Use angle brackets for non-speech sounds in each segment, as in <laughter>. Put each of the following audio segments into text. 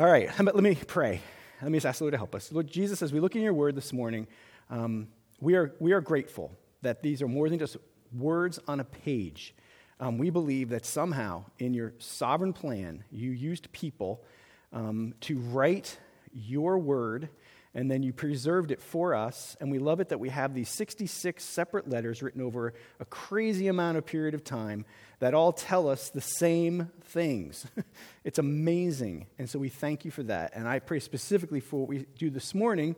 All right, <laughs> let me pray. Let me just ask the Lord to help us. Lord Jesus, as we look in your word this morning, um, we, are, we are grateful that these are more than just words on a page. Um, we believe that somehow in your sovereign plan, you used people um, to write your word and then you preserved it for us. And we love it that we have these 66 separate letters written over a crazy amount of period of time that all tell us the same things. <laughs> it's amazing. And so we thank you for that. And I pray specifically for what we do this morning.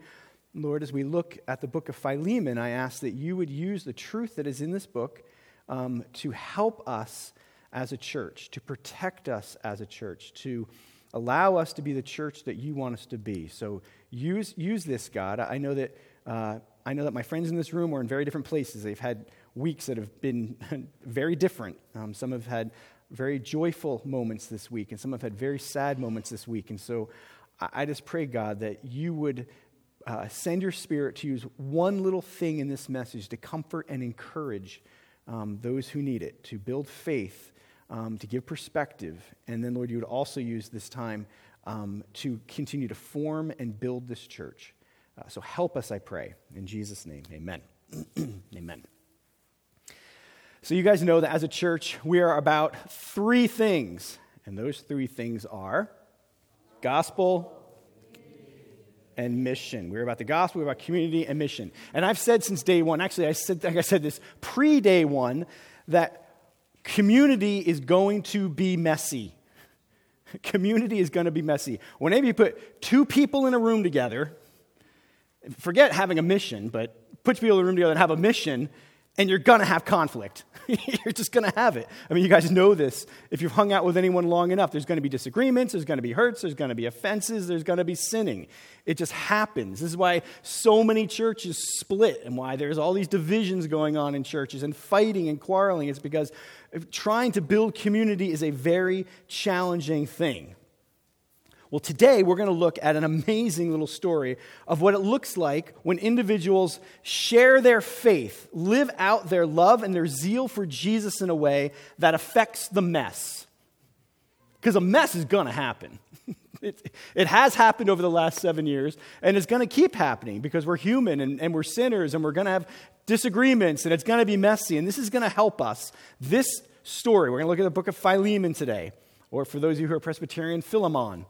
Lord, as we look at the book of Philemon, I ask that you would use the truth that is in this book um, to help us as a church, to protect us as a church, to allow us to be the church that you want us to be. So use, use this, God. I know that. Uh, I know that my friends in this room are in very different places. They've had weeks that have been <laughs> very different. Um, some have had very joyful moments this week, and some have had very sad moments this week. And so I, I just pray, God, that you would uh, send your spirit to use one little thing in this message to comfort and encourage um, those who need it, to build faith, um, to give perspective. And then, Lord, you would also use this time um, to continue to form and build this church. Uh, so help us, I pray. In Jesus' name, amen. <clears throat> amen. So, you guys know that as a church, we are about three things. And those three things are gospel, and mission. We're about the gospel, we're about community and mission. And I've said since day one, actually, I said, like I said this pre day one, that community is going to be messy. <laughs> Community is going to be messy. Whenever you put two people in a room together, forget having a mission, but put two people in a room together and have a mission, and you're going to have conflict. <laughs> you're just going to have it. I mean, you guys know this. If you've hung out with anyone long enough, there's going to be disagreements, there's going to be hurts, there's going to be offenses, there's going to be sinning. It just happens. This is why so many churches split and why there's all these divisions going on in churches and fighting and quarreling. It's because trying to build community is a very challenging thing. Well, today we're going to look at an amazing little story of what it looks like when individuals share their faith, live out their love and their zeal for Jesus in a way that affects the mess. Because a mess is going to happen. <laughs> It, it, has happened over the last seven years, and it's going to keep happening because we're human and, and we're sinners and we're going to have disagreements and it's going to be messy. And this is going to help us. This story, we're going to look at the book of Philemon today, or for those of you who are Presbyterian, Philemon.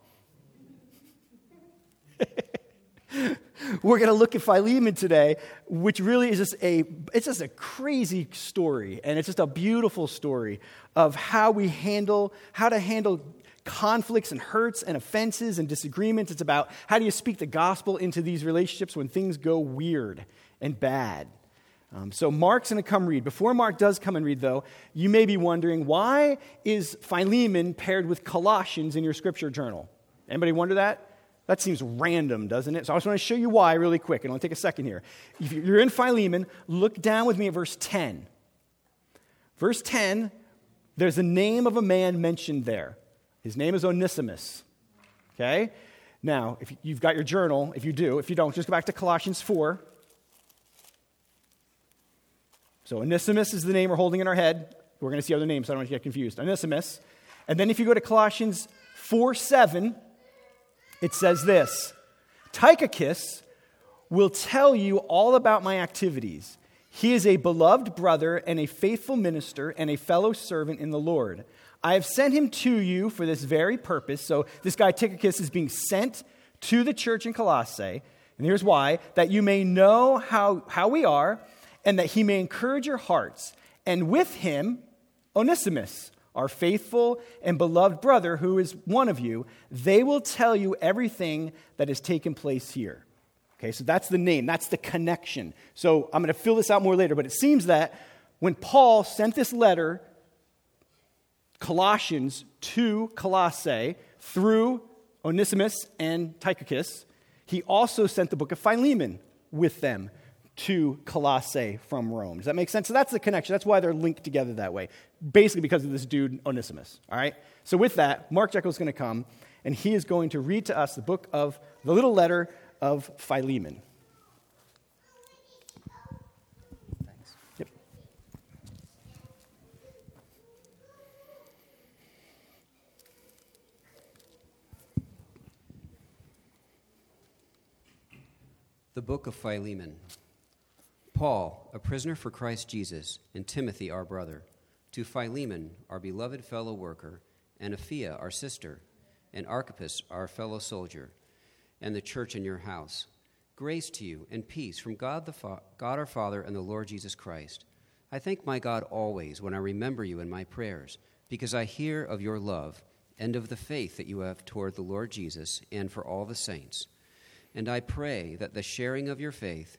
We're going to look at Philemon today, which really is just a it's just a crazy story and it's just a beautiful story of how we handle how to handle conflicts and hurts and offenses and disagreements. It's about how do you speak the gospel into these relationships when things go weird and bad. Um, so Mark's going to come read. Before Mark does come and read, though, you may be wondering why is Philemon paired with Colossians in your scripture journal? Anybody wonder that? That seems random, doesn't it? So I just want to show you why really quick. And I'll take a second here. If you're in Philemon, look down with me at verse 10. Verse 10, there's the name of a man mentioned there. His name is Onesimus. Okay? Now, if you've got your journal, if you do, if you don't, just go back to Colossians 4. So Onesimus is the name we're holding in our head. We're going to see other names, so I don't want you to get confused. Onesimus. And then if you go to Colossians 4 7, it says this Tychicus will tell you all about my activities. He is a beloved brother and a faithful minister and a fellow servant in the Lord. I have sent him to you for this very purpose. So, this guy Tychicus is being sent to the church in Colossae. And here's why that you may know how, how we are, and that he may encourage your hearts. And with him, Onesimus our faithful and beloved brother, who is one of you, they will tell you everything that has taken place here. Okay, so that's the name, that's the connection. So I'm going to fill this out more later, but it seems that when Paul sent this letter, Colossians to Colossae, through Onesimus and Tychicus, he also sent the book of Philemon with them to Colossae from Rome. Does that make sense? So that's the connection. That's why they're linked together that way, basically because of this dude, Onesimus. All right? So, with that, Mark Jekyll is going to come, and he is going to read to us the book of the little letter of Philemon. The book of Philemon. Paul, a prisoner for Christ Jesus, and Timothy, our brother, to Philemon, our beloved fellow worker, and Apphia, our sister, and Archippus, our fellow soldier, and the church in your house. Grace to you and peace from God, the Fa- God our Father and the Lord Jesus Christ. I thank my God always when I remember you in my prayers, because I hear of your love and of the faith that you have toward the Lord Jesus and for all the saints and I pray that the sharing of your faith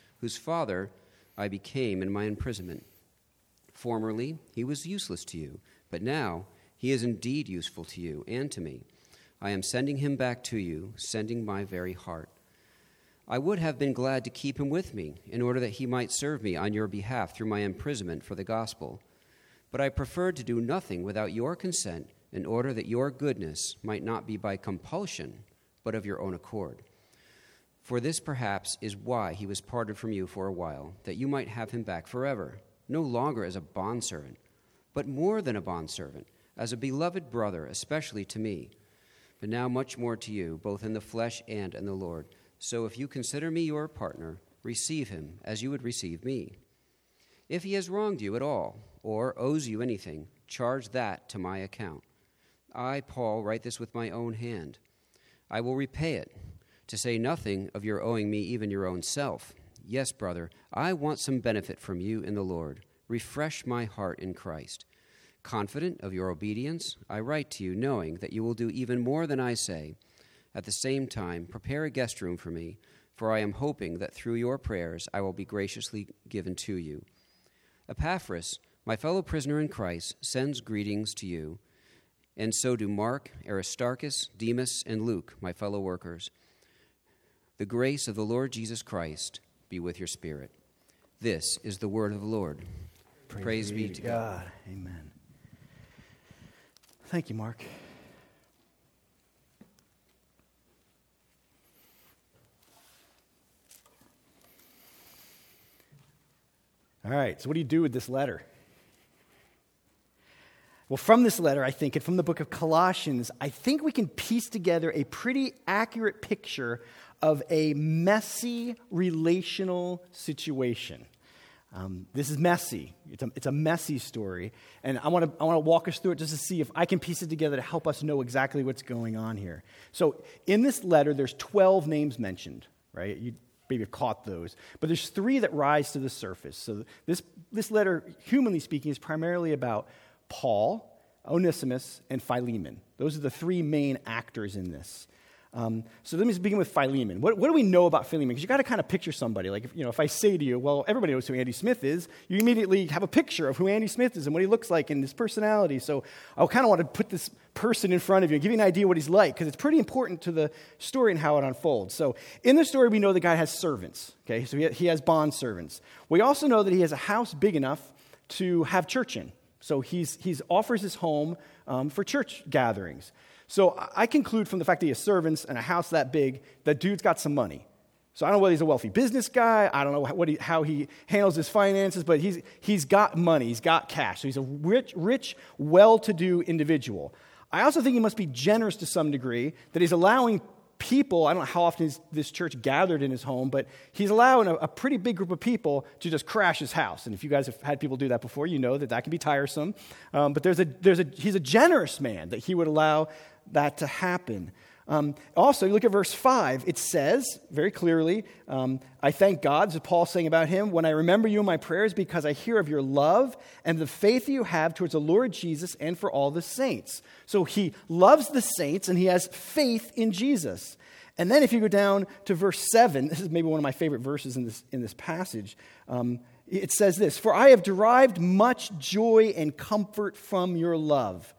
whose father I became in my imprisonment. Formerly, he was useless to you, but now he is indeed useful to you and to me. I am sending him back to you, sending my very heart. I would have been glad to keep him with me, in order that he might serve me on your behalf through my imprisonment for the gospel. But I preferred to do nothing without your consent, in order that your goodness might not be by compulsion, but of your own accord. For this perhaps is why he was parted from you for a while, that you might have him back forever, no longer as a bondservant, but more than a bondservant, as a beloved brother, especially to me, but now much more to you, both in the flesh and in the Lord. So if you consider me your partner, receive him as you would receive me. If he has wronged you at all, or owes you anything, charge that to my account. I, Paul, write this with my own hand. I will repay it to say nothing of your owing me even your own self. Yes, brother, I want some benefit from you in the Lord. Refresh my heart in Christ. Confident of your obedience, I write to you, knowing that you will do even more than I say. At the same time, prepare a guest room for me, for I am hoping that through your prayers I will be graciously given to you. Epaphras, my fellow prisoner in Christ, sends greetings to you, and so do Mark, Aristarchus, Demas, and Luke, my fellow workers. The grace of the Lord Jesus Christ be with your spirit. This is the word of the Lord. Praise, Praise be to God. God. Amen. Thank you, Mark. All right, so what do you do with this letter? Well, from this letter, I think, and from the book of Colossians, I think we can piece together a pretty accurate picture of a messy relational situation. Um, this is messy. It's a, it's a messy story. And I want to I wanna walk us through it just to see if I can piece it together to help us know exactly what's going on here. So, in this letter, there's 12 names mentioned, right? You maybe have caught those. But there's three that rise to the surface. So, this, this letter, humanly speaking, is primarily about Paul, Onesimus, and Philemon. Those are the three main actors in this. Um, so let me begin with Philemon. What, what do we know about Philemon? Because you got to kind of picture somebody. Like, if, you know, if I say to you, well, everybody knows who Andy Smith is, you immediately have a picture of who Andy Smith is and what he looks like and his personality. So I kind of want to put this person in front of you and give you an idea what he's like, because it's pretty important to the story and how it unfolds. So in the story, we know the guy has servants. Okay, so he, he has bond servants. We also know that he has a house big enough to have church in. So he's, he's offers his home um, for church gatherings. So I conclude from the fact that he has servants and a house that big that dude's got some money. So I don't know whether he's a wealthy business guy. I don't know what he, how he handles his finances, but he's, he's got money. He's got cash. So he's a rich, rich, well to do individual. I also think he must be generous to some degree, that he's allowing people, I don't know how often this church gathered in his home, but he's allowing a, a, pretty big group of people to just crash his house. And if you guys have had people do that before, you know that that can be tiresome. Um, but there's a, there's a, he's a generous man that he would allow that to happen. Um, also, you look at verse 5, it says very clearly, um, I thank God, as Paul saying about him, when I remember you in my prayers because I hear of your love and the faith you have towards the Lord Jesus and for all the saints. So he loves the saints and he has faith in Jesus. And then if you go down to verse 7, this is maybe one of my favorite verses in this, in this passage. Um, it says this For I have derived much joy and comfort from your love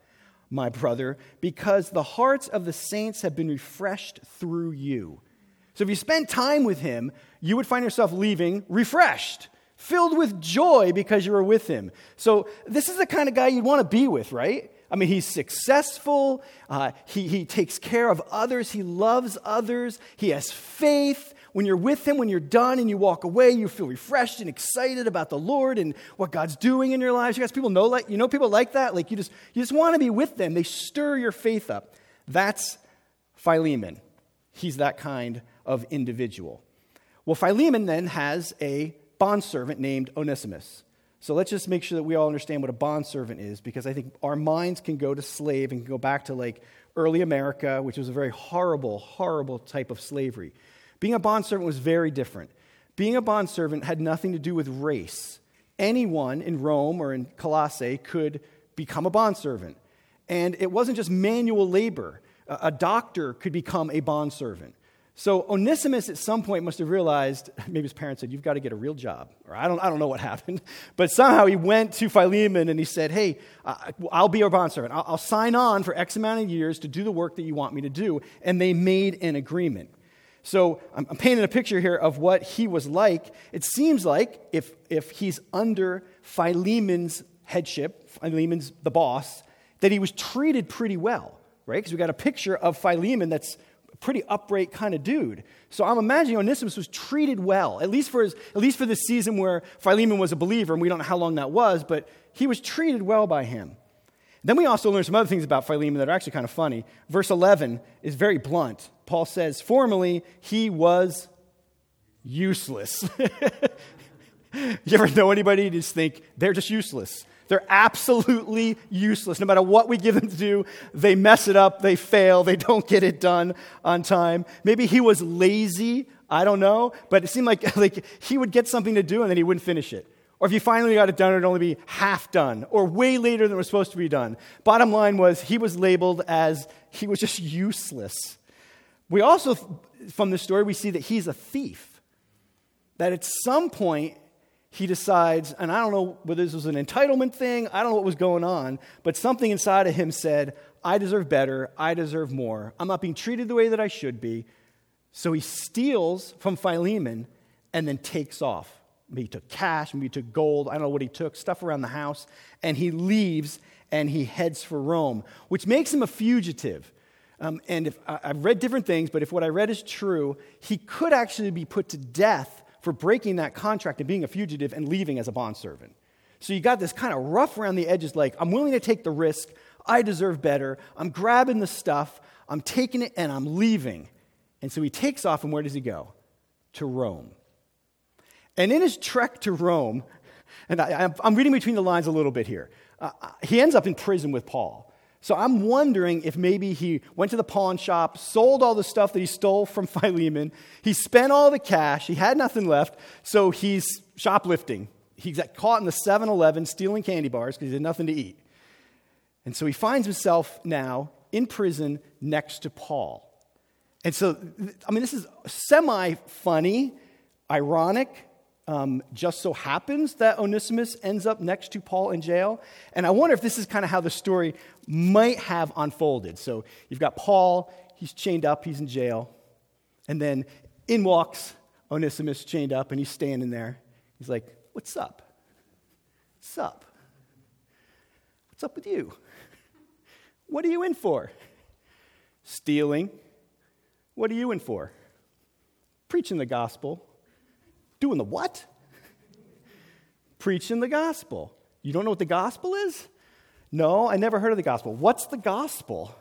my brother, because the hearts of the saints have been refreshed through you. So if you spend time with him, you would find yourself leaving refreshed, filled with joy because you were with him. So this is the kind of guy you'd want to be with, right? I mean, he's successful. Uh, he, he takes care of others. He loves others. He has faith. When you're with him, when you're done and you walk away, you feel refreshed and excited about the Lord and what God's doing in your lives. You guys, people know like you know people like that. Like you just you just want to be with them. They stir your faith up. That's Philemon. He's that kind of individual. Well, Philemon then has a bondservant named Onesimus. So let's just make sure that we all understand what a bondservant is because I think our minds can go to slave and go back to like early America, which was a very horrible, horrible type of slavery. Being a bondservant was very different. Being a bondservant had nothing to do with race. Anyone in Rome or in Colossae could become a bondservant. And it wasn't just manual labor. A doctor could become a bondservant. So Onesimus at some point must have realized, <laughs> maybe his parents said, You've got to get a real job. Or I don't, I don't know what happened. <laughs> But somehow he went to Philemon and he said, Hey, I'll be your bondservant. I'll, I'll sign on for X amount of years to do the work that you want me to do. And they made an agreement. So I'm, I'm painting a picture here of what he was like. It seems like if, if he's under Philemon's headship, Philemon's the boss, that he was treated pretty well, right? Because we got a picture of Philemon that's pretty upright kind of dude. So I'm imagining Onesimus was treated well, at least for, his, at least for the season where Philemon was a believer, and we don't know how long that was, but he was treated well by him. Then we also learn some other things about Philemon that are actually kind of funny. Verse 11 is very blunt. Paul says, Formerly, he was useless. <laughs> you ever know anybody just think they're just useless? They're absolutely useless. No matter what we give them to do, they mess it up, they fail, they don't get it done on time. Maybe he was lazy, I don't know, but it seemed like, <laughs> like he would get something to do and then he wouldn't finish it. Or if you finally got it done, it would only be half done, or way later than it was supposed to be done. Bottom line was, he was labeled as he was just useless. We also, from this story, we see that he's a thief. That at some point, he decides, and I don't know whether this was an entitlement thing, I don't know what was going on, but something inside of him said, I deserve better, I deserve more. I'm not being treated the way that I should be. So he steals from Philemon and then takes off. He took cash, maybe he took gold, I don't know what he took, stuff around the house, and he leaves and he heads for Rome, which makes him a fugitive. Um, and if, I've read different things, but if what I read is true, he could actually be put to death for breaking that contract and being a fugitive and leaving as a bondservant. So you got this kind of rough around the edges, like, I'm willing to take the risk. I deserve better. I'm grabbing the stuff. I'm taking it and I'm leaving. And so he takes off, and where does he go? To Rome. And in his trek to Rome, and I, am reading between the lines a little bit here, uh, he ends up in prison with Paul. So I'm wondering if maybe he went to the pawn shop, sold all the stuff that he stole from <laughs> Philemon. He spent all the cash. He had nothing left. So he's shoplifting. He got caught in the 7 Eleven stealing candy bars because he had nothing to eat. And so he finds himself now in prison next to Paul. And so, I mean, this is semi funny, ironic, um, just so happens that Onesimus ends up next to Paul in jail. And I wonder if this is kind of how the story might have unfolded. So you've got Paul, he's chained up, he's in jail. And then in walks Onesimus, chained up, and he's standing there. He's like, What's up? What's up? What's up with you? What are you in for? Stealing. What are you in for? Preaching the gospel. Doing the what? Preaching the gospel. You don't know what the gospel is? No, I never heard of the gospel. What's the gospel?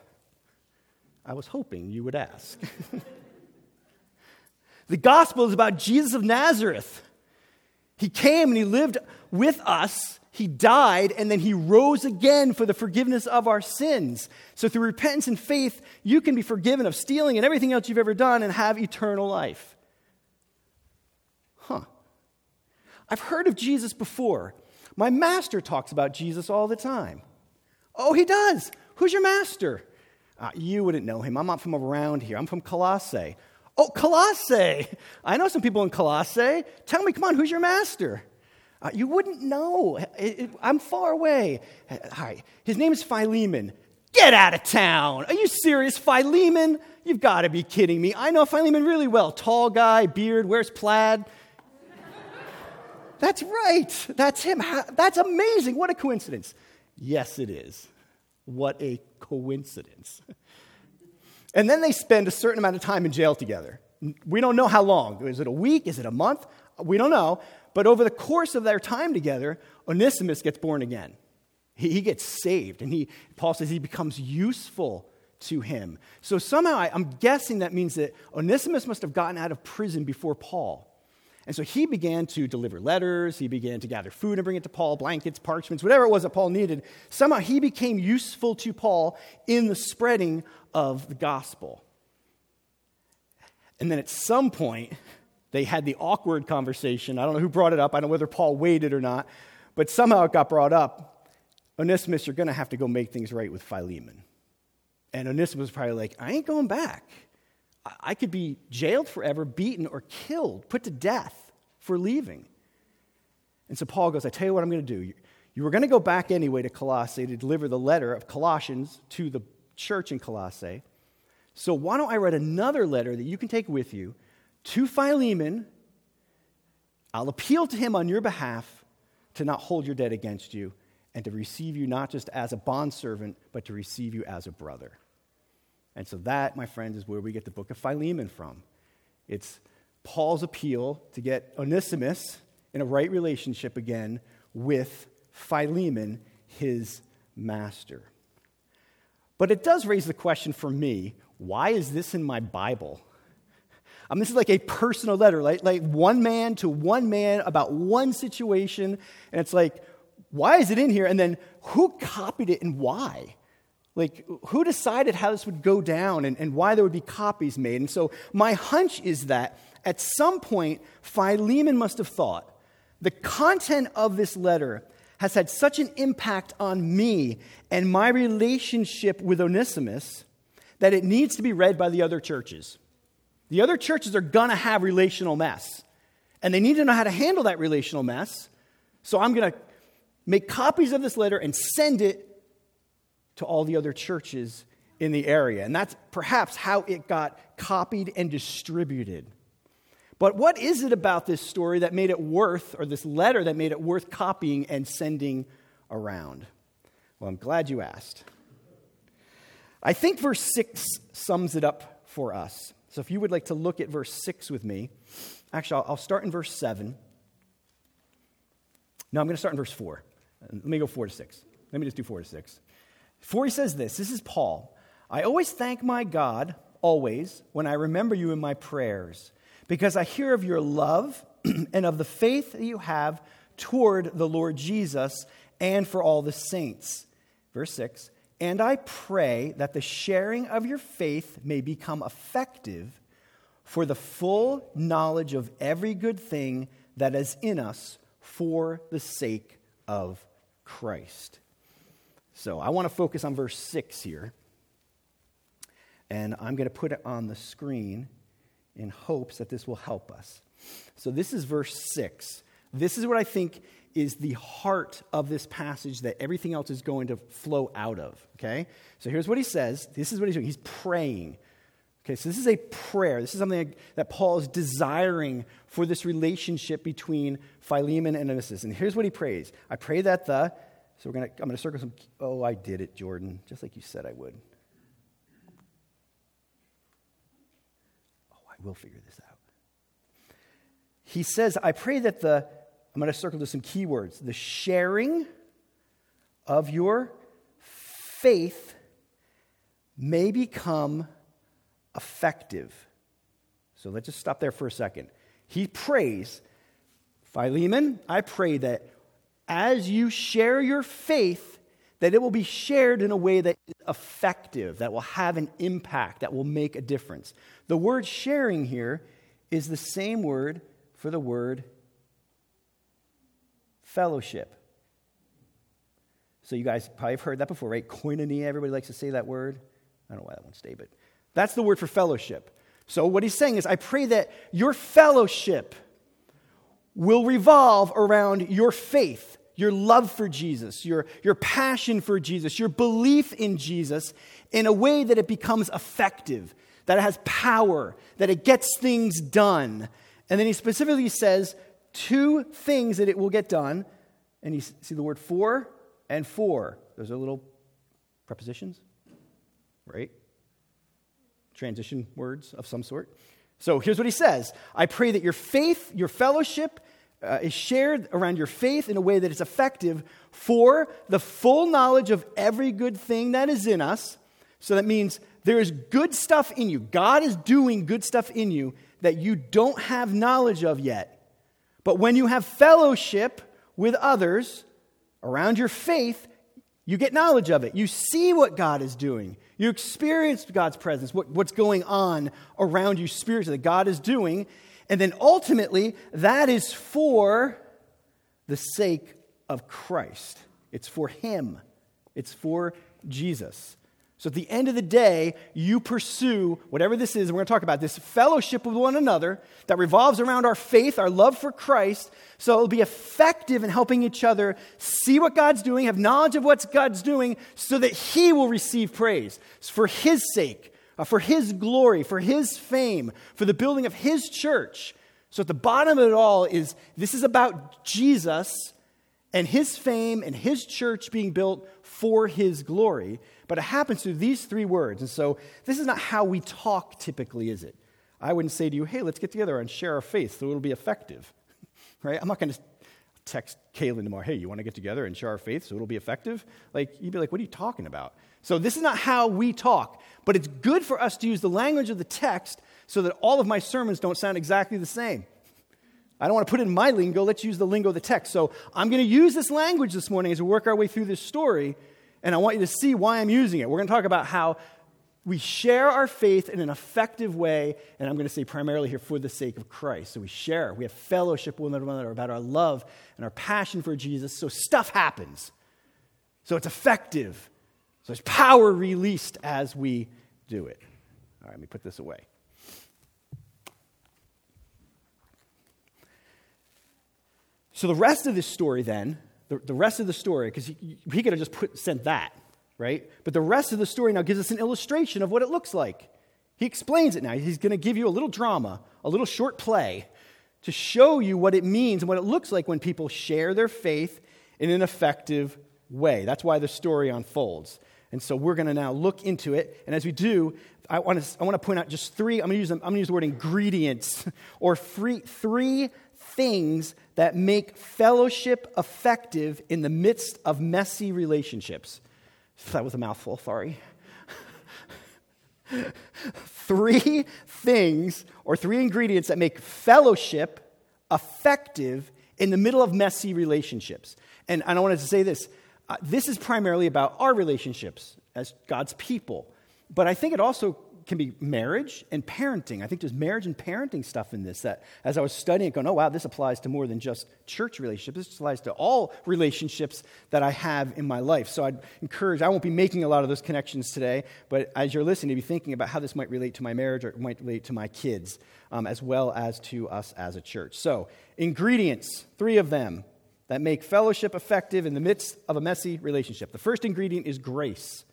I was hoping you would ask. <laughs> the gospel is about Jesus of Nazareth. He came and he lived with us. He died and then he rose again for the forgiveness of our sins. So, through repentance and faith, you can be forgiven of stealing and everything else you've ever done and have eternal life. Huh. I've heard of Jesus before. My master talks about Jesus all the time. Oh, he does. Who's your master? Uh, you wouldn't know him. I'm not from around here. I'm from Colossae. Oh, Colossae. I know some people in Colossae. Tell me, come on, who's your master? Uh, you wouldn't know. It, it, I'm far away. Hi. His name is Philemon. Get out of town. Are you serious? Philemon? You've got to be kidding me. I know Philemon really well. Tall guy, beard, wears plaid. That's right. That's him. That's amazing. What a coincidence. Yes, it is. What a coincidence. And then they spend a certain amount of time in jail together. We don't know how long. Is it a week? Is it a month? We don't know. But over the course of their time together, Onesimus gets born again. He, gets saved. And he, Paul says he becomes useful to him. So somehow I'm guessing that means that Onesimus must have gotten out of prison before Paul. And so he began to deliver letters, he began to gather food and bring it to Paul, blankets, parchments, whatever it was that Paul needed. Somehow he became useful to Paul in the spreading of the gospel. And then at some point, they had the awkward conversation. I don't know who brought it up, I don't know whether Paul waited or not, but somehow it got brought up. Onesimus, you're going to have to go make things right with Philemon. And Onesimus was probably like, I ain't going back. I could be jailed forever, beaten, or killed, put to death for leaving. And so Paul goes, I tell you what I'm going to do. You were going to go back anyway to Colossae to deliver the letter of Colossians to the church in Colossae. So why don't I write another letter that you can take with you to Philemon? I'll appeal to him on your behalf to not hold your debt against you and to receive you not just as a bondservant, but to receive you as a brother. And so, that, my friends, is where we get the book of Philemon from. It's Paul's appeal to get Onesimus in a right relationship again with Philemon, his master. But it does raise the question for me why is this in my Bible? I mean, this is like a personal letter, like, like one man to one man about one situation. And it's like, why is it in here? And then who copied it and why? Like, who decided how this would go down and, and why there would be copies made? And so, my hunch is that at some point, Philemon must have thought the content of this letter has had such an impact on me and my relationship with Onesimus that it needs to be read by the other churches. The other churches are going to have relational mess, and they need to know how to handle that relational mess. So, I'm going to make copies of this letter and send it to all the other churches in the area. And that's perhaps how it got copied and distributed. But what is it about this story that made it worth, or this letter that made it worth copying and sending around? Well, I'm glad you asked. I think verse 6 sums it up for us. So if you would like to look at verse 6 with me, actually, I'll, start in verse 7. No, I'm going to start in verse 4. Let me go 4 to 6. Let me just do 4 to 6. For he says this this is Paul. I always thank my God, always, when I remember you in my prayers, because I hear of your love <clears throat> and of the faith that you have toward the Lord Jesus and for all the saints. Verse 6 And I pray that the sharing of your faith may become effective for the full knowledge of every good thing that is in us for the sake of Christ. So I want to focus on verse 6 here. And I'm going to put it on the screen in hopes that this will help us. So this is verse 6. This is what I think is the heart of this passage that everything else is going to flow out of. Okay? So here's what he says. This is what he's doing. He's praying. Okay, so this is a prayer. This is something that Paul is desiring for this relationship between Philemon and Onesimus. And here's what he prays I pray that the so we're gonna, I'm going to circle some. Oh, I did it, Jordan, just like you said I would. Oh, I will figure this out. He says, I pray that the, I'm going to circle to some keywords the sharing of your faith may become effective. So let's just stop there for a second. He prays, Philemon, I pray that as you share your faith, that it will be shared in a way that is effective, that will have an impact, that will make a difference. The word sharing here is the same word for the word fellowship. So you guys probably have heard that before, right? Koinonia, everybody likes to say that word. I don't know why that won't stay, but that's the word for fellowship. So what he's saying is, I pray that your fellowship will revolve around your faith your love for Jesus, your, your passion for Jesus, your belief in Jesus in a way that it becomes effective, that it has power, that it gets things done. And then he specifically says two things that it will get done. And you see the word for and for. Those are little prepositions, right? Transition words of some sort. So here's what he says I pray that your faith, your fellowship, uh, is shared around your faith in a way that is effective for the full knowledge of every good thing that is in us. So that means there is good stuff in you. God is doing good stuff in you that you don't have knowledge of yet. But when you have fellowship with others around your faith, you get knowledge of it. You see what God is doing. You experience God's presence, what, what's going on around you spiritually, that God is doing. And then ultimately, that is for the sake of Christ. It's for Him, it's for Jesus. So at the end of the day, you pursue whatever this is, we're going to talk about this fellowship with one another that revolves around our faith, our love for Christ, so it'll be effective in helping each other see what God's doing, have knowledge of what God's doing, so that He will receive praise for His sake, uh, for His glory, for His fame, for the building of His church. So at the bottom of it all is this is about Jesus and His fame and His church being built for His glory. But it happens through these three words. And so this is not how we talk typically, is it? I wouldn't say to you, hey, let's get together and share our faith so it'll be effective. <laughs> right? I'm not going to text Kaylin tomorrow, hey, you want to get together and share our faith so it'll be effective? Like, you'd be like, what are you talking about? So this is not how we talk, but it's good for us to use the language of the text so that all of my sermons don't sound exactly the same. I don't want to put in my lingo, let's use the lingo of the text. So I'm going to use this language this morning as we work our way through this story and I want you to see why I'm using it. We're going to talk about how we share our faith in an effective way, and I'm going to say primarily here for the sake of Christ. So we share, we have fellowship with one another about our love and our passion for Jesus. So stuff happens. So it's effective. So there's power released as we do it. All right, let me put this away. So the rest of this story then the, the rest of the story, because he, he could have just put, sent that, right? But the rest of the story now gives us an illustration of what it looks like. He explains it now. He's going to give you a little drama, a little short play to show you what it means and what it looks like when people share their faith in an effective way. That's why the story unfolds. And so we're going to now look into it. And as we do, I want to, I want to point out just three, I'm going to use, I'm going to use the word ingredients <laughs> or three, three things that make fellowship effective in the midst of messy relationships. That was a mouthful, sorry. <laughs> three things or three ingredients that make fellowship effective in the middle of messy relationships. And I wanted to say this uh, this is primarily about our relationships as God's people. But I think it also can be marriage and parenting. I think there's marriage and parenting stuff in this that as I was studying it, going, oh, wow, this applies to more than just church relationships. This applies to all relationships that I have in my life. So I'd encourage, I won't be making a lot of those connections today, but as you're listening, to be thinking about how this might relate to my marriage or might relate to my kids, um, as well as to us as a church. So, ingredients, three of them that make fellowship effective in the midst of a messy relationship. The first ingredient is grace.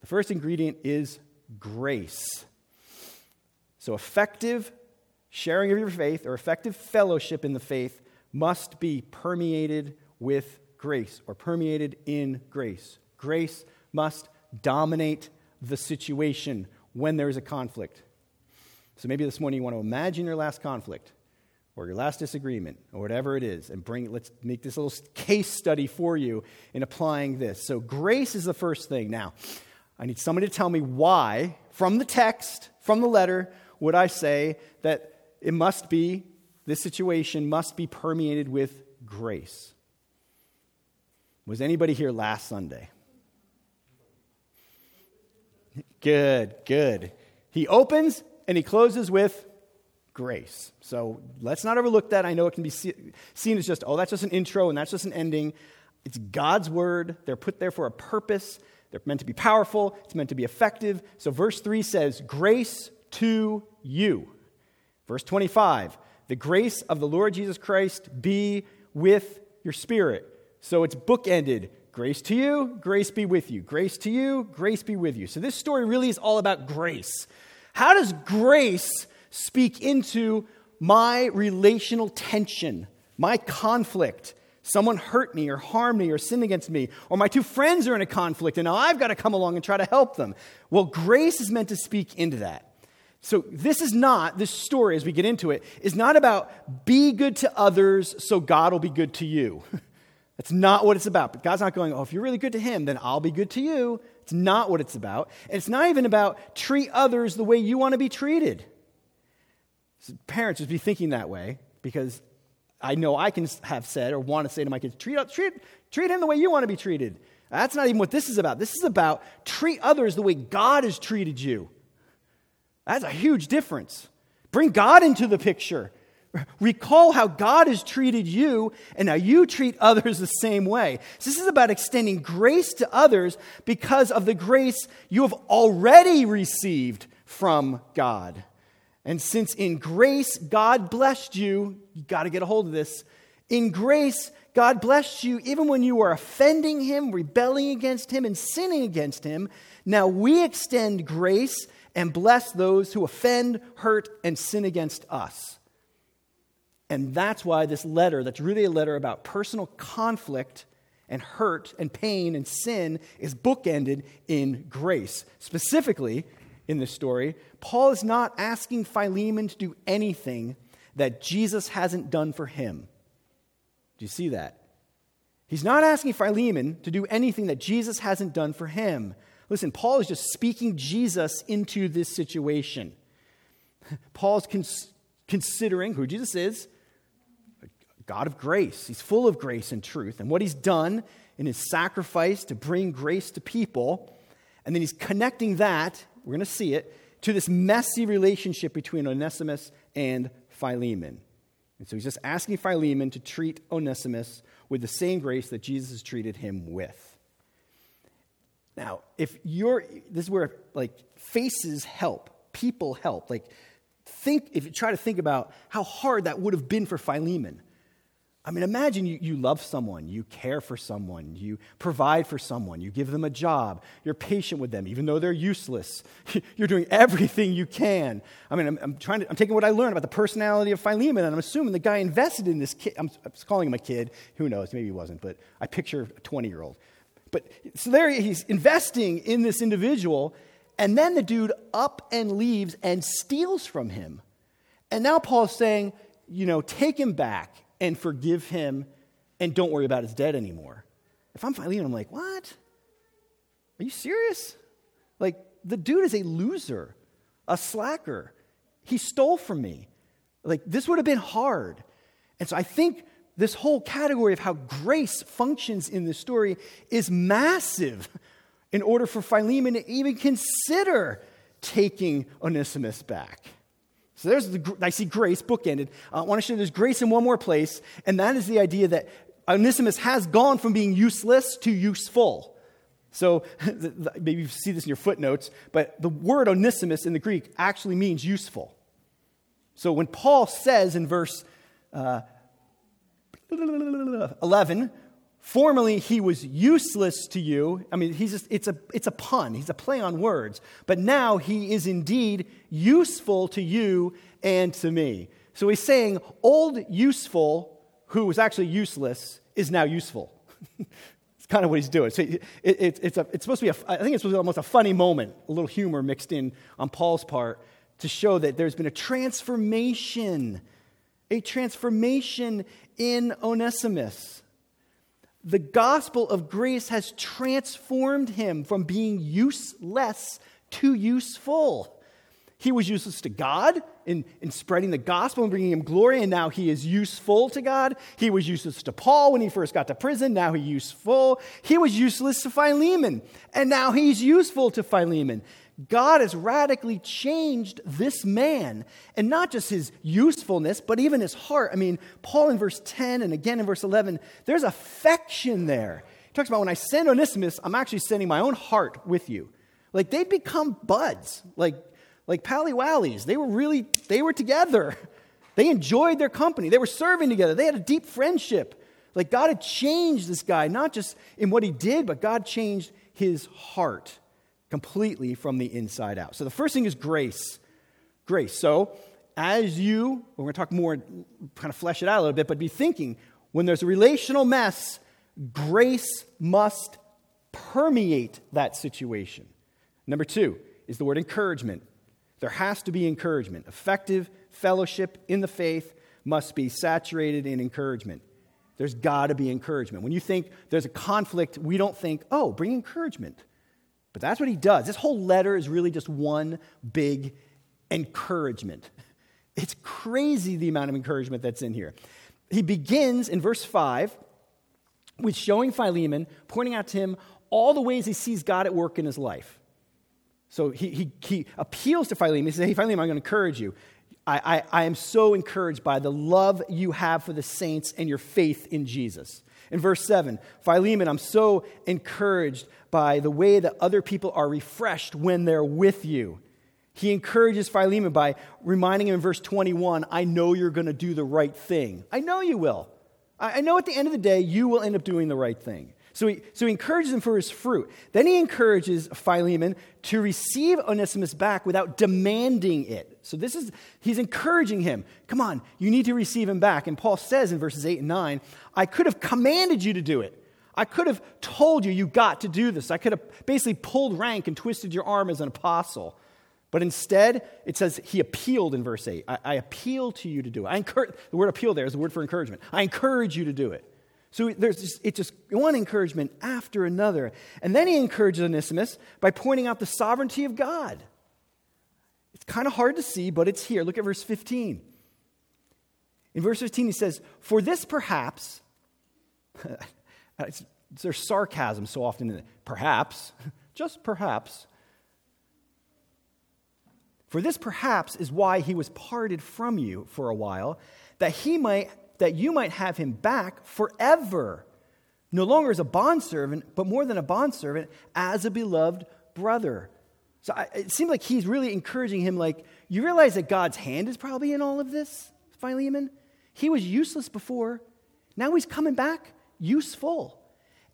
The first ingredient is grace. So, effective sharing of your faith or effective fellowship in the faith must be permeated with grace or permeated in grace. Grace must dominate the situation when there is a conflict. So maybe this morning you want to imagine your last conflict or your last disagreement or whatever it is and bring let's make this little case study for you in applying this. So grace is the first thing. Now, I need somebody to tell me why, from the text, from the letter, would I say that it must be, this situation must be permeated with grace. Was anybody here last Sunday? Good, good. He opens and he closes with grace. So let's not overlook that. I know it can be seen as just, oh, that's just an intro and that's just an ending. It's God's word. They're put there for a purpose. They're meant to be powerful, it's meant to be effective. So, verse 3 says, Grace to you. Verse 25, the grace of the Lord Jesus Christ be with your spirit. So it's bookended. Grace to you, grace be with you. Grace to you, grace be with you. So this story really is all about grace. How does grace speak into my relational tension, my conflict? Someone hurt me or harmed me or sinned against me, or my two friends are in a conflict and now I've got to come along and try to help them. Well, grace is meant to speak into that. So, this is not, this story, as we get into it, is not about be good to others so God will be good to you. <laughs> That's not what it's about. But God's not going, oh, if you're really good to Him, then I'll be good to you. It's not what it's about. And it's not even about treat others the way you want to be treated. So parents just be thinking that way because I know I can have said or want to say to my kids, treat, treat, treat him the way you want to be treated. That's not even what this is about. This is about treat others the way God has treated you. That's a huge difference. Bring God into the picture. <laughs> Recall how God has treated you and how you treat others the same way. So this is about extending grace to others because of the grace you have already received from God. And since in grace God blessed you, you got to get a hold of this. In grace, God blessed you even when you were offending Him, rebelling against Him, and sinning against Him. Now we extend grace and bless those who offend, hurt, and sin against us. And that's why this letter, that's really a letter about personal conflict and hurt and pain and sin, is bookended in grace. Specifically, in this story, Paul is not asking Philemon to do anything that Jesus hasn't done for him. Do you see that? He's not asking Philemon to do anything that Jesus hasn't done for him. Listen, Paul is just speaking Jesus into this situation. <laughs> Paul's cons- considering who Jesus is God of grace. He's full of grace and truth. And what he's done in his sacrifice to bring grace to people. And then he's connecting that, we're going to see it, to this messy relationship between Onesimus and Philemon. And so he's just asking Philemon to treat Onesimus with the same grace that Jesus treated him with. Now, if you're, this is where like faces help, people help. Like, think, if you try to think about how hard that would have been for Philemon. I mean, imagine you, you love someone, you care for someone, you provide for someone, you give them a job, you're patient with them, even though they're useless. <laughs> You're doing everything you can. I mean, I'm, I'm, trying to, I'm taking what I learned about the personality of Philemon, and I'm assuming the guy invested in this kid. I'm, I'm calling him a kid. Who knows? Maybe he wasn't, but I picture a 20 year old. But so there he's investing in this individual, and then the dude up and leaves and steals from him. And now Paul's saying, you know, take him back and forgive him and don't worry about his debt anymore. If I'm Philemon, I'm like, what? Are you serious? Like, the dude is a loser, a slacker. He stole from me. Like, this would have been hard. And so I think this whole category of how grace functions in this story is massive in order for Philemon to even consider taking Onesimus back. So there's the, I see grace bookended. I want to show there's grace in one more place, and that is the idea that Onesimus has gone from being useless to useful. So <laughs> maybe you see this in your footnotes, but the word Onesimus in the Greek actually means useful. So when Paul says in verse uh, 11, formerly he was useless to you. I mean, he's just, it's, a, it's a pun, he's a play on words. But now he is indeed useful to you and to me. So he's saying, old useful, who was actually useless, is now useful. <laughs> it's kind of what he's doing. So it, it, it's, a, it's supposed to be, a, I think it's supposed to be almost a funny moment, a little humor mixed in on Paul's part to show that there's been a transformation, a transformation in Onesimus. The gospel of grace has transformed him from being useless to useful. He was useless to God in, in spreading the gospel and bringing him glory, and now he is useful to God. He was useless to Paul when he first got to prison, now he's useful. He was useless to Philemon, and now he's useful to Philemon. God has radically changed this man, and not just his usefulness, but even his heart. I mean, Paul in verse 10 and again in verse 11, there's affection there. He talks about when I send Onesimus, I'm actually sending my own heart with you. Like they'd become buds, like, like pally wallies. They were really, they were together. <laughs> They enjoyed their company. They were serving together. They had a deep friendship. Like God had changed this guy, not just in what he did, but God changed his heart completely from the inside out. So the first thing is grace. Grace. So as you, we're going to talk more, kind of flesh it out a little bit, but be thinking when there's a relational mess, grace must permeate that situation. Number two is the word encouragement. There has to be encouragement. Effective fellowship in the faith must be saturated in encouragement. There's got to be encouragement. When you think there's a conflict, we don't think, oh, bring encouragement. But that's what he does. This whole letter is really just one big encouragement. <laughs> It's crazy the amount of encouragement that's in here. He begins in verse 5 with showing Philemon, pointing out to him all the ways he sees God at work in his life. So he, he, he appeals to Philemon. He says, Hey, Philemon, I'm going to encourage you. I, I, I am so encouraged by the love you have for the saints and your faith in Jesus. In verse 7, Philemon, I'm so encouraged by the way that other people are refreshed when they're with you. He encourages Philemon by reminding him in verse 21 I know you're going to do the right thing. I know you will. I know at the end of the day, you will end up doing the right thing. So he, so he encourages him for his fruit. Then he encourages Philemon to receive Onesimus back without demanding it. So this is, he's encouraging him. Come on, you need to receive him back. And Paul says in verses 8 and 9, I could have commanded you to do it. I could have told you you got to do this. I could have basically pulled rank and twisted your arm as an apostle. But instead, it says he appealed in verse 8. I, I appeal to you to do it. I the word appeal there is the word for encouragement. I encourage you to do it. So there's just, it's just one encouragement after another. And then he encourages Onesimus by pointing out the sovereignty of God. It's kind of hard to see, but it's here. Look at verse 15. In verse 15, he says, For this perhaps, <laughs> there's sarcasm so often in it. Perhaps, <laughs> just perhaps, for this perhaps is why he was parted from you for a while, that he might that you might have him back forever, no longer as a bondservant, but more than a bondservant, as a beloved brother. So I, it seems like he's really encouraging him, like, you realize that God's hand is probably in all of this, Philemon? He was useless before. Now he's coming back useful.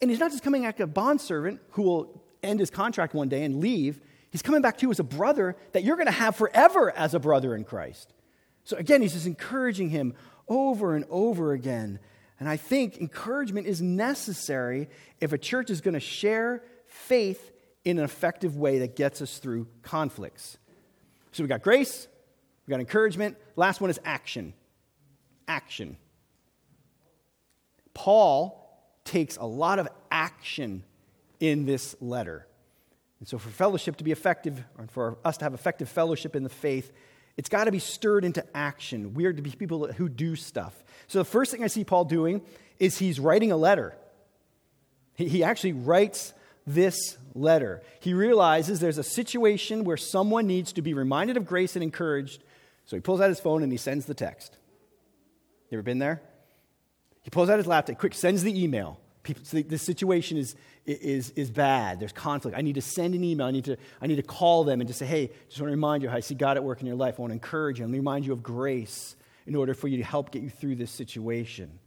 And he's not just coming back a bondservant who will end his contract one day and leave. He's coming back to you as a brother that you're going to have forever as a brother in Christ. So again, he's just encouraging him over and over again. And I think encouragement is necessary if a church is going to share faith in an effective way that gets us through conflicts. So we got grace, we got encouragement. Last one is action. Action. Paul takes a lot of action in this letter. And so, for fellowship to be effective, and for us to have effective fellowship in the faith, it's got to be stirred into action. We are to be people who do stuff. So, the first thing I see Paul doing is he's writing a letter. He actually writes this letter. He realizes there's a situation where someone needs to be reminded of grace and encouraged. So, he pulls out his phone and he sends the text. You ever been there? He pulls out his laptop, quick, sends the email. People, so the situation is, is, is bad. There's conflict. I need to send an email. I need, to, I need to call them and just say, hey, just want to remind you how I see God at work in your life. I want to encourage you and remind you of grace in order for you to help get you through this situation.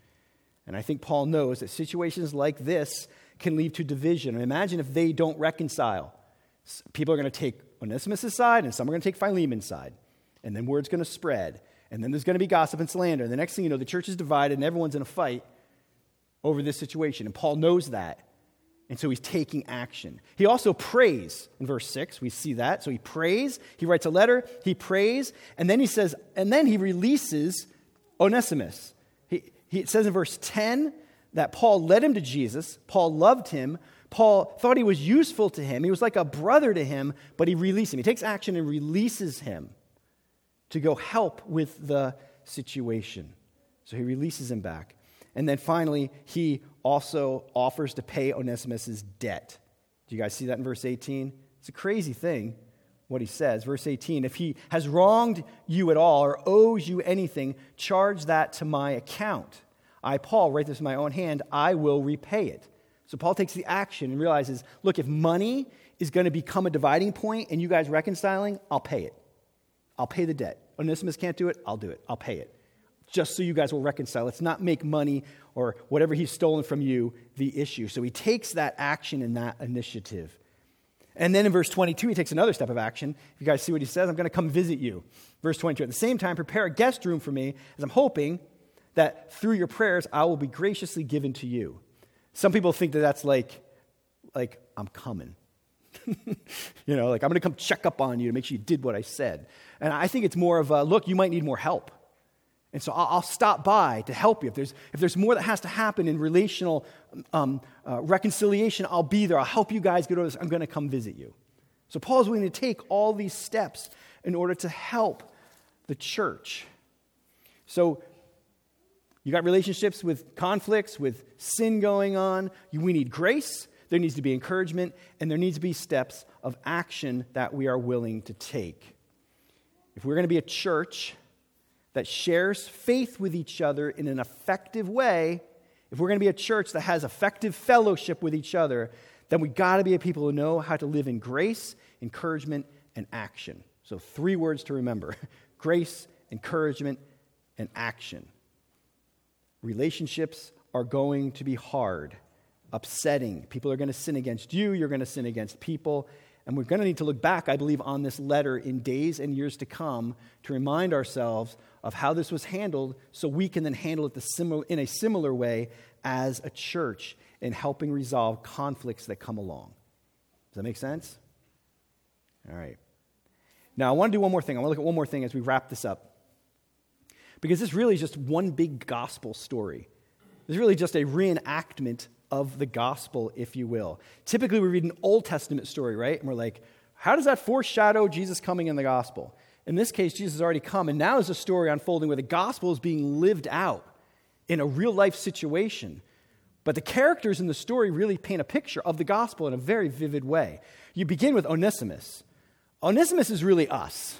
And I think Paul knows that situations like this can lead to division. Imagine if they don't reconcile. People are going to take Onesimus' side, and some are going to take Philemon's side. And then word's going to spread. And then there's going to be gossip and slander. And the next thing you know, the church is divided and everyone's in a fight over this situation. And Paul knows that. And so he's taking action. He also prays in verse 6. We see that. So he prays, he writes a letter, he prays, and then he says, and then he releases Onesimus. He, he, it says in verse 10 that Paul led him to Jesus. Paul loved him. Paul thought he was useful to him. He was like a brother to him, but he released him. He takes action and releases him to go help with the situation. So he releases him back. And then finally, he also offers to pay Onesimus' debt. Do you guys see that in verse 18? It's a crazy thing what he says. Verse 18 If he has wronged you at all or owes you anything, charge that to my account. I, Paul, write this in my own hand, I will repay it. So Paul takes the action and realizes look, if money is going to become a dividing point and you guys reconciling, I'll pay it. I'll pay the debt. Onesimus can't do it, I'll do it. I'll pay it just so you guys will reconcile. Let's not make money or whatever he's stolen from you the issue. So he takes that action and that initiative. And then in verse 22, he takes another step of action. If you guys see what he says, I'm going to come visit you. Verse 22, at the same time, prepare a guest room for me, as I'm hoping that through your prayers I will be graciously given to you. Some people think that that's like, like I'm coming. <laughs> you know, like I'm going to come check up on you to make sure you did what I said. And I think it's more of a look, you might need more help. And so I'll, stop by to help you. If there's, if there's more that has to happen in relational um, uh, reconciliation, I'll be there. I'll help you guys get over this. I'm going to come visit you. So Paul's willing to take all these steps in order to help the church. So you got relationships with conflicts, with sin going on. We need grace. There needs to be encouragement, and there needs to be steps of action that we are willing to take. If we're going to be a church that shares faith with each other in an effective way, if we're going to be a church that has effective fellowship with each other, then we got to be a people who know how to live in grace, encouragement, and action. So, three words to remember <laughs> grace, encouragement, and action. Relationships are going to be hard, upsetting. People are going to sin against you, you're going to sin against people. And we're going to need to look back, I believe, on this letter in days and years to come to remind ourselves of how this was handled so we can then handle it in a similar way as a church in helping resolve conflicts that come along. Does that make sense? All right. Now, I want to do one more thing. I want to look at one more thing as we wrap this up. Because this really is just one big gospel story. Is really just a reenactment of the gospel, if you will. Typically, we read an Old Testament story, right? And we're like, how does that foreshadow Jesus coming in the gospel? In this case, Jesus has already come, and now is a story unfolding where the gospel is being lived out in a real life situation. But the characters in the story really paint a picture of the gospel in a very vivid way. You begin with Onesimus. Onesimus is really us.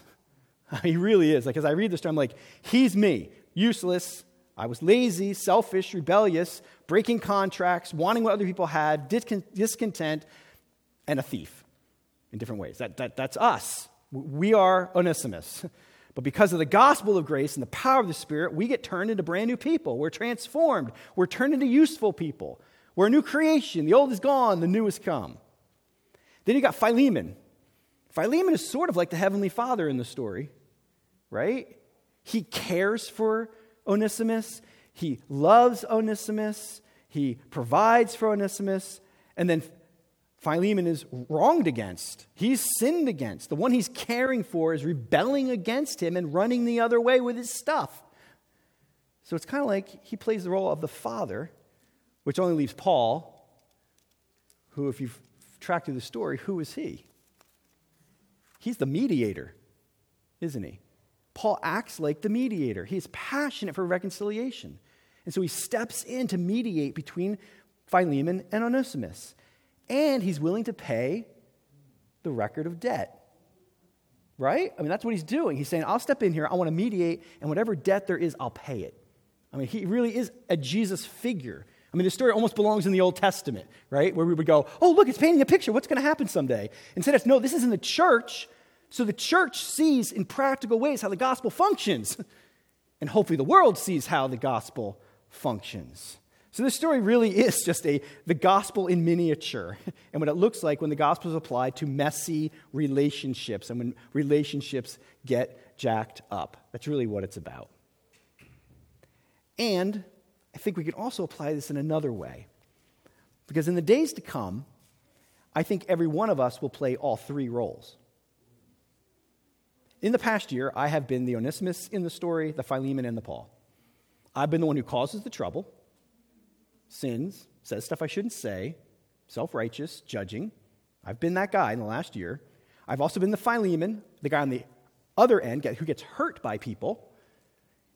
<laughs> He really is. Like as I read this, I'm like, he's me, useless. I was lazy, selfish, rebellious, breaking contracts, wanting what other people had, discontent, and a thief in different ways. That, that, that's us. We are Onesimus. <laughs> But because of the gospel of grace and the power of the Spirit, we get turned into brand new people. We're transformed. We're turned into useful people. We're a new creation. The old is gone, the new has come. Then you got Philemon. Philemon is sort of like the Heavenly Father in the story, right? He cares for Onesimus, he loves Onesimus, he provides for Onesimus, and then Philemon is wronged against. He's sinned against. The one he's caring for is rebelling against him and running the other way with his stuff. So it's kind of like he plays the role of the father, which only leaves Paul, who, if you've tracked through the story, who is he? He's the mediator, isn't he? Paul acts like the mediator. He's passionate for reconciliation. And so he steps in to mediate between Philemon and Onesimus and he's willing to pay the record of debt. Right? I mean, that's what he's doing. He's saying, I'll step in here, I want to mediate, and whatever debt there is, I'll pay it. I mean, he really is a Jesus figure. I mean, the story almost belongs in the Old Testament, right? Where we would go, oh, look, it's painting a picture. What's going to happen someday? Instead, it's no, this is in the church. So the church sees in practical ways how the gospel functions. And hopefully the world sees how the gospel functions. So this story really is just a the gospel in miniature and what it looks like when the gospel is applied to messy relationships and when relationships get jacked up. That's really what it's about. And I think we can also apply this in another way. Because in the days to come, I think every one of us will play all three roles. In the past year, I have been the Onesimus in the story, the Philemon, and the Paul. I've been the one who causes the trouble sins, says stuff I shouldn't say, self righteous, judging. I've been that guy in the last year. I've also been the Philemon, the guy on the other end who gets hurt by people.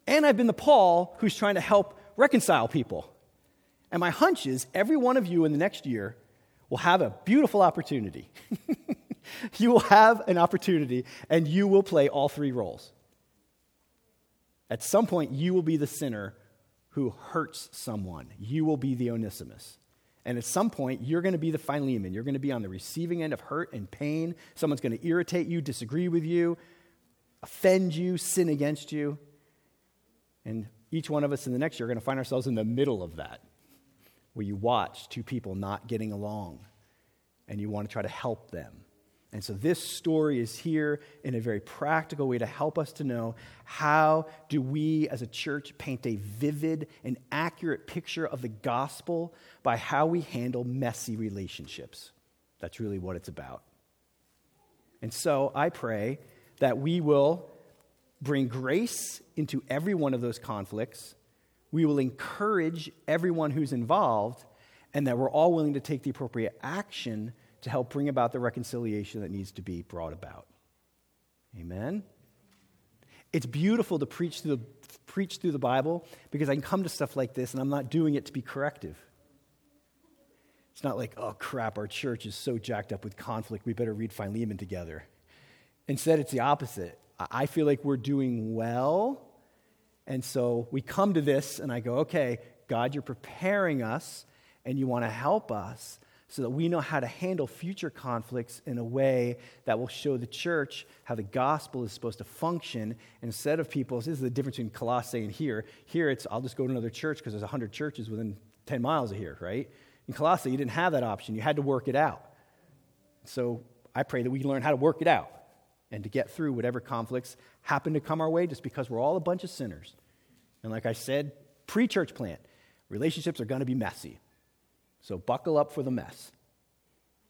And I've been the Paul who's trying to help reconcile people. And my hunch is every one of you in the next year will have a beautiful opportunity. <laughs> <laughs> you will have an opportunity and you will play all three roles. At some point, you will be the sinner who hurts someone. You will be the Onesimus. And at some point, you're going to be the Philemon. You're going to be on the receiving end of hurt and pain. Someone's going to irritate you, disagree with you, offend you, sin against you. And each one of us in the next year are going to find ourselves in the middle of that, where you watch two people not getting along and you want to try to help them. And so this story is here in a very practical way to help us to know how do we as a church paint a vivid and accurate picture of the gospel by how we handle messy relationships. That's really what it's about. And so I pray that we will bring grace into every one of those conflicts. We will encourage everyone who's involved, and that we're all willing to take the appropriate action to help bring about the reconciliation that needs to be brought about. Amen. It's beautiful to preach through the, preach through the Bible because I can come to stuff like this and I'm not doing it to be corrective. It's not like, oh crap, our church is so jacked up with conflict, we better read Philemon together. Instead, it's the opposite. I feel like we're doing well. And so we come to this, and I go, okay, God, you're preparing us, and you want to help us so that we know how to handle future conflicts in a way that will show the church how the gospel is supposed to function instead of people. This is the difference between Colossae and here. Here, it's I'll just go to another church because there's 100 churches within 10 miles of here, right? In Colossae, you didn't have that option. You had to work it out. So I pray that we learn how to work it out and to get through whatever conflicts happen to come our way just because we're all a bunch of sinners. And like I said, pre church plant, relationships are going to be messy. So buckle up for the mess.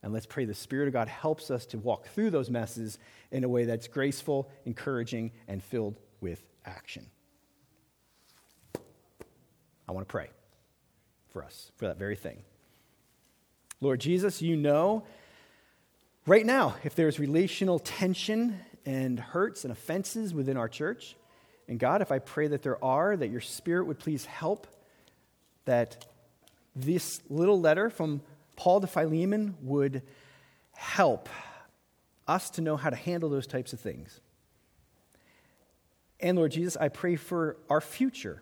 And let's pray the Spirit of God helps us to walk through those messes in a way that's graceful, encouraging, and filled with action. I want to pray for us, for that very thing. Lord Jesus, you know right now if there's relational tension and hurts and offenses within our church. And God, if I pray that there are, that your Spirit would please help that this little letter from Paul to Philemon would help us to know how to handle those types of things. And Lord Jesus, I pray for our future.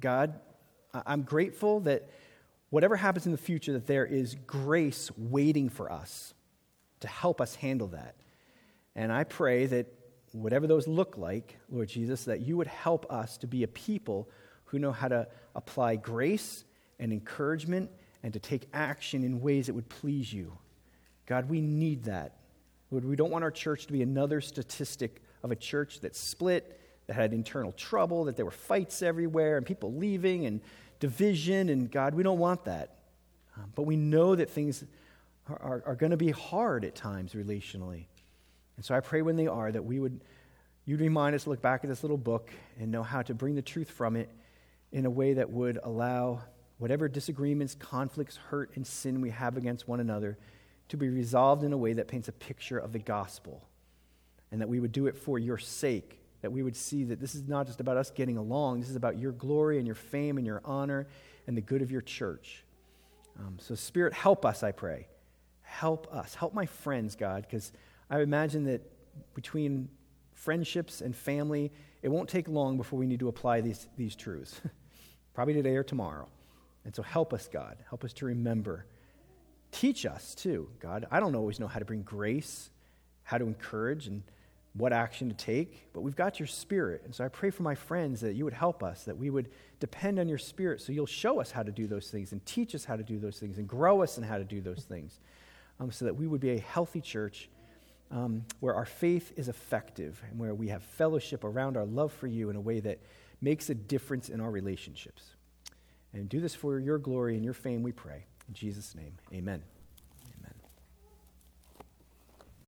God, I'm grateful that whatever happens in the future, that there is grace waiting for us to help us handle that. And I pray that whatever those look like, Lord Jesus, that you would help us to be a people who know how to apply grace and encouragement and to take action in ways that would please you. God, we need that. We don't want our church to be another statistic of a church that split, that had internal trouble, that there were fights everywhere and people leaving and division. And God, we don't want that. Um, but we know that things are, are, are going to be hard at times relationally. And so I pray when they are that we would, you'd remind us to look back at this little book and know how to bring the truth from it in a way that would allow whatever disagreements, conflicts, hurt, and sin we have against one another to be resolved in a way that paints a picture of the gospel. And that we would do it for your sake. That we would see that this is not just about us getting along, this is about your glory and your fame and your honor and the good of your church. Um, so, Spirit, help us, I pray. Help us. Help my friends, God, because I imagine that between friendships and family, it won't take long before we need to apply these, these truths. <laughs> Probably today or tomorrow. And so help us, God. Help us to remember. Teach us, too, God. I don't always know how to bring grace, how to encourage, and what action to take, but we've got your spirit. And so I pray for my friends that you would help us, that we would depend on your spirit so you'll show us how to do those things and teach us how to do those things and grow us in how to do those things um, so that we would be a healthy church um, where our faith is effective and where we have fellowship around our love for you in a way that makes a difference in our relationships. And do this for your glory and your fame, we pray. In Jesus' name, amen.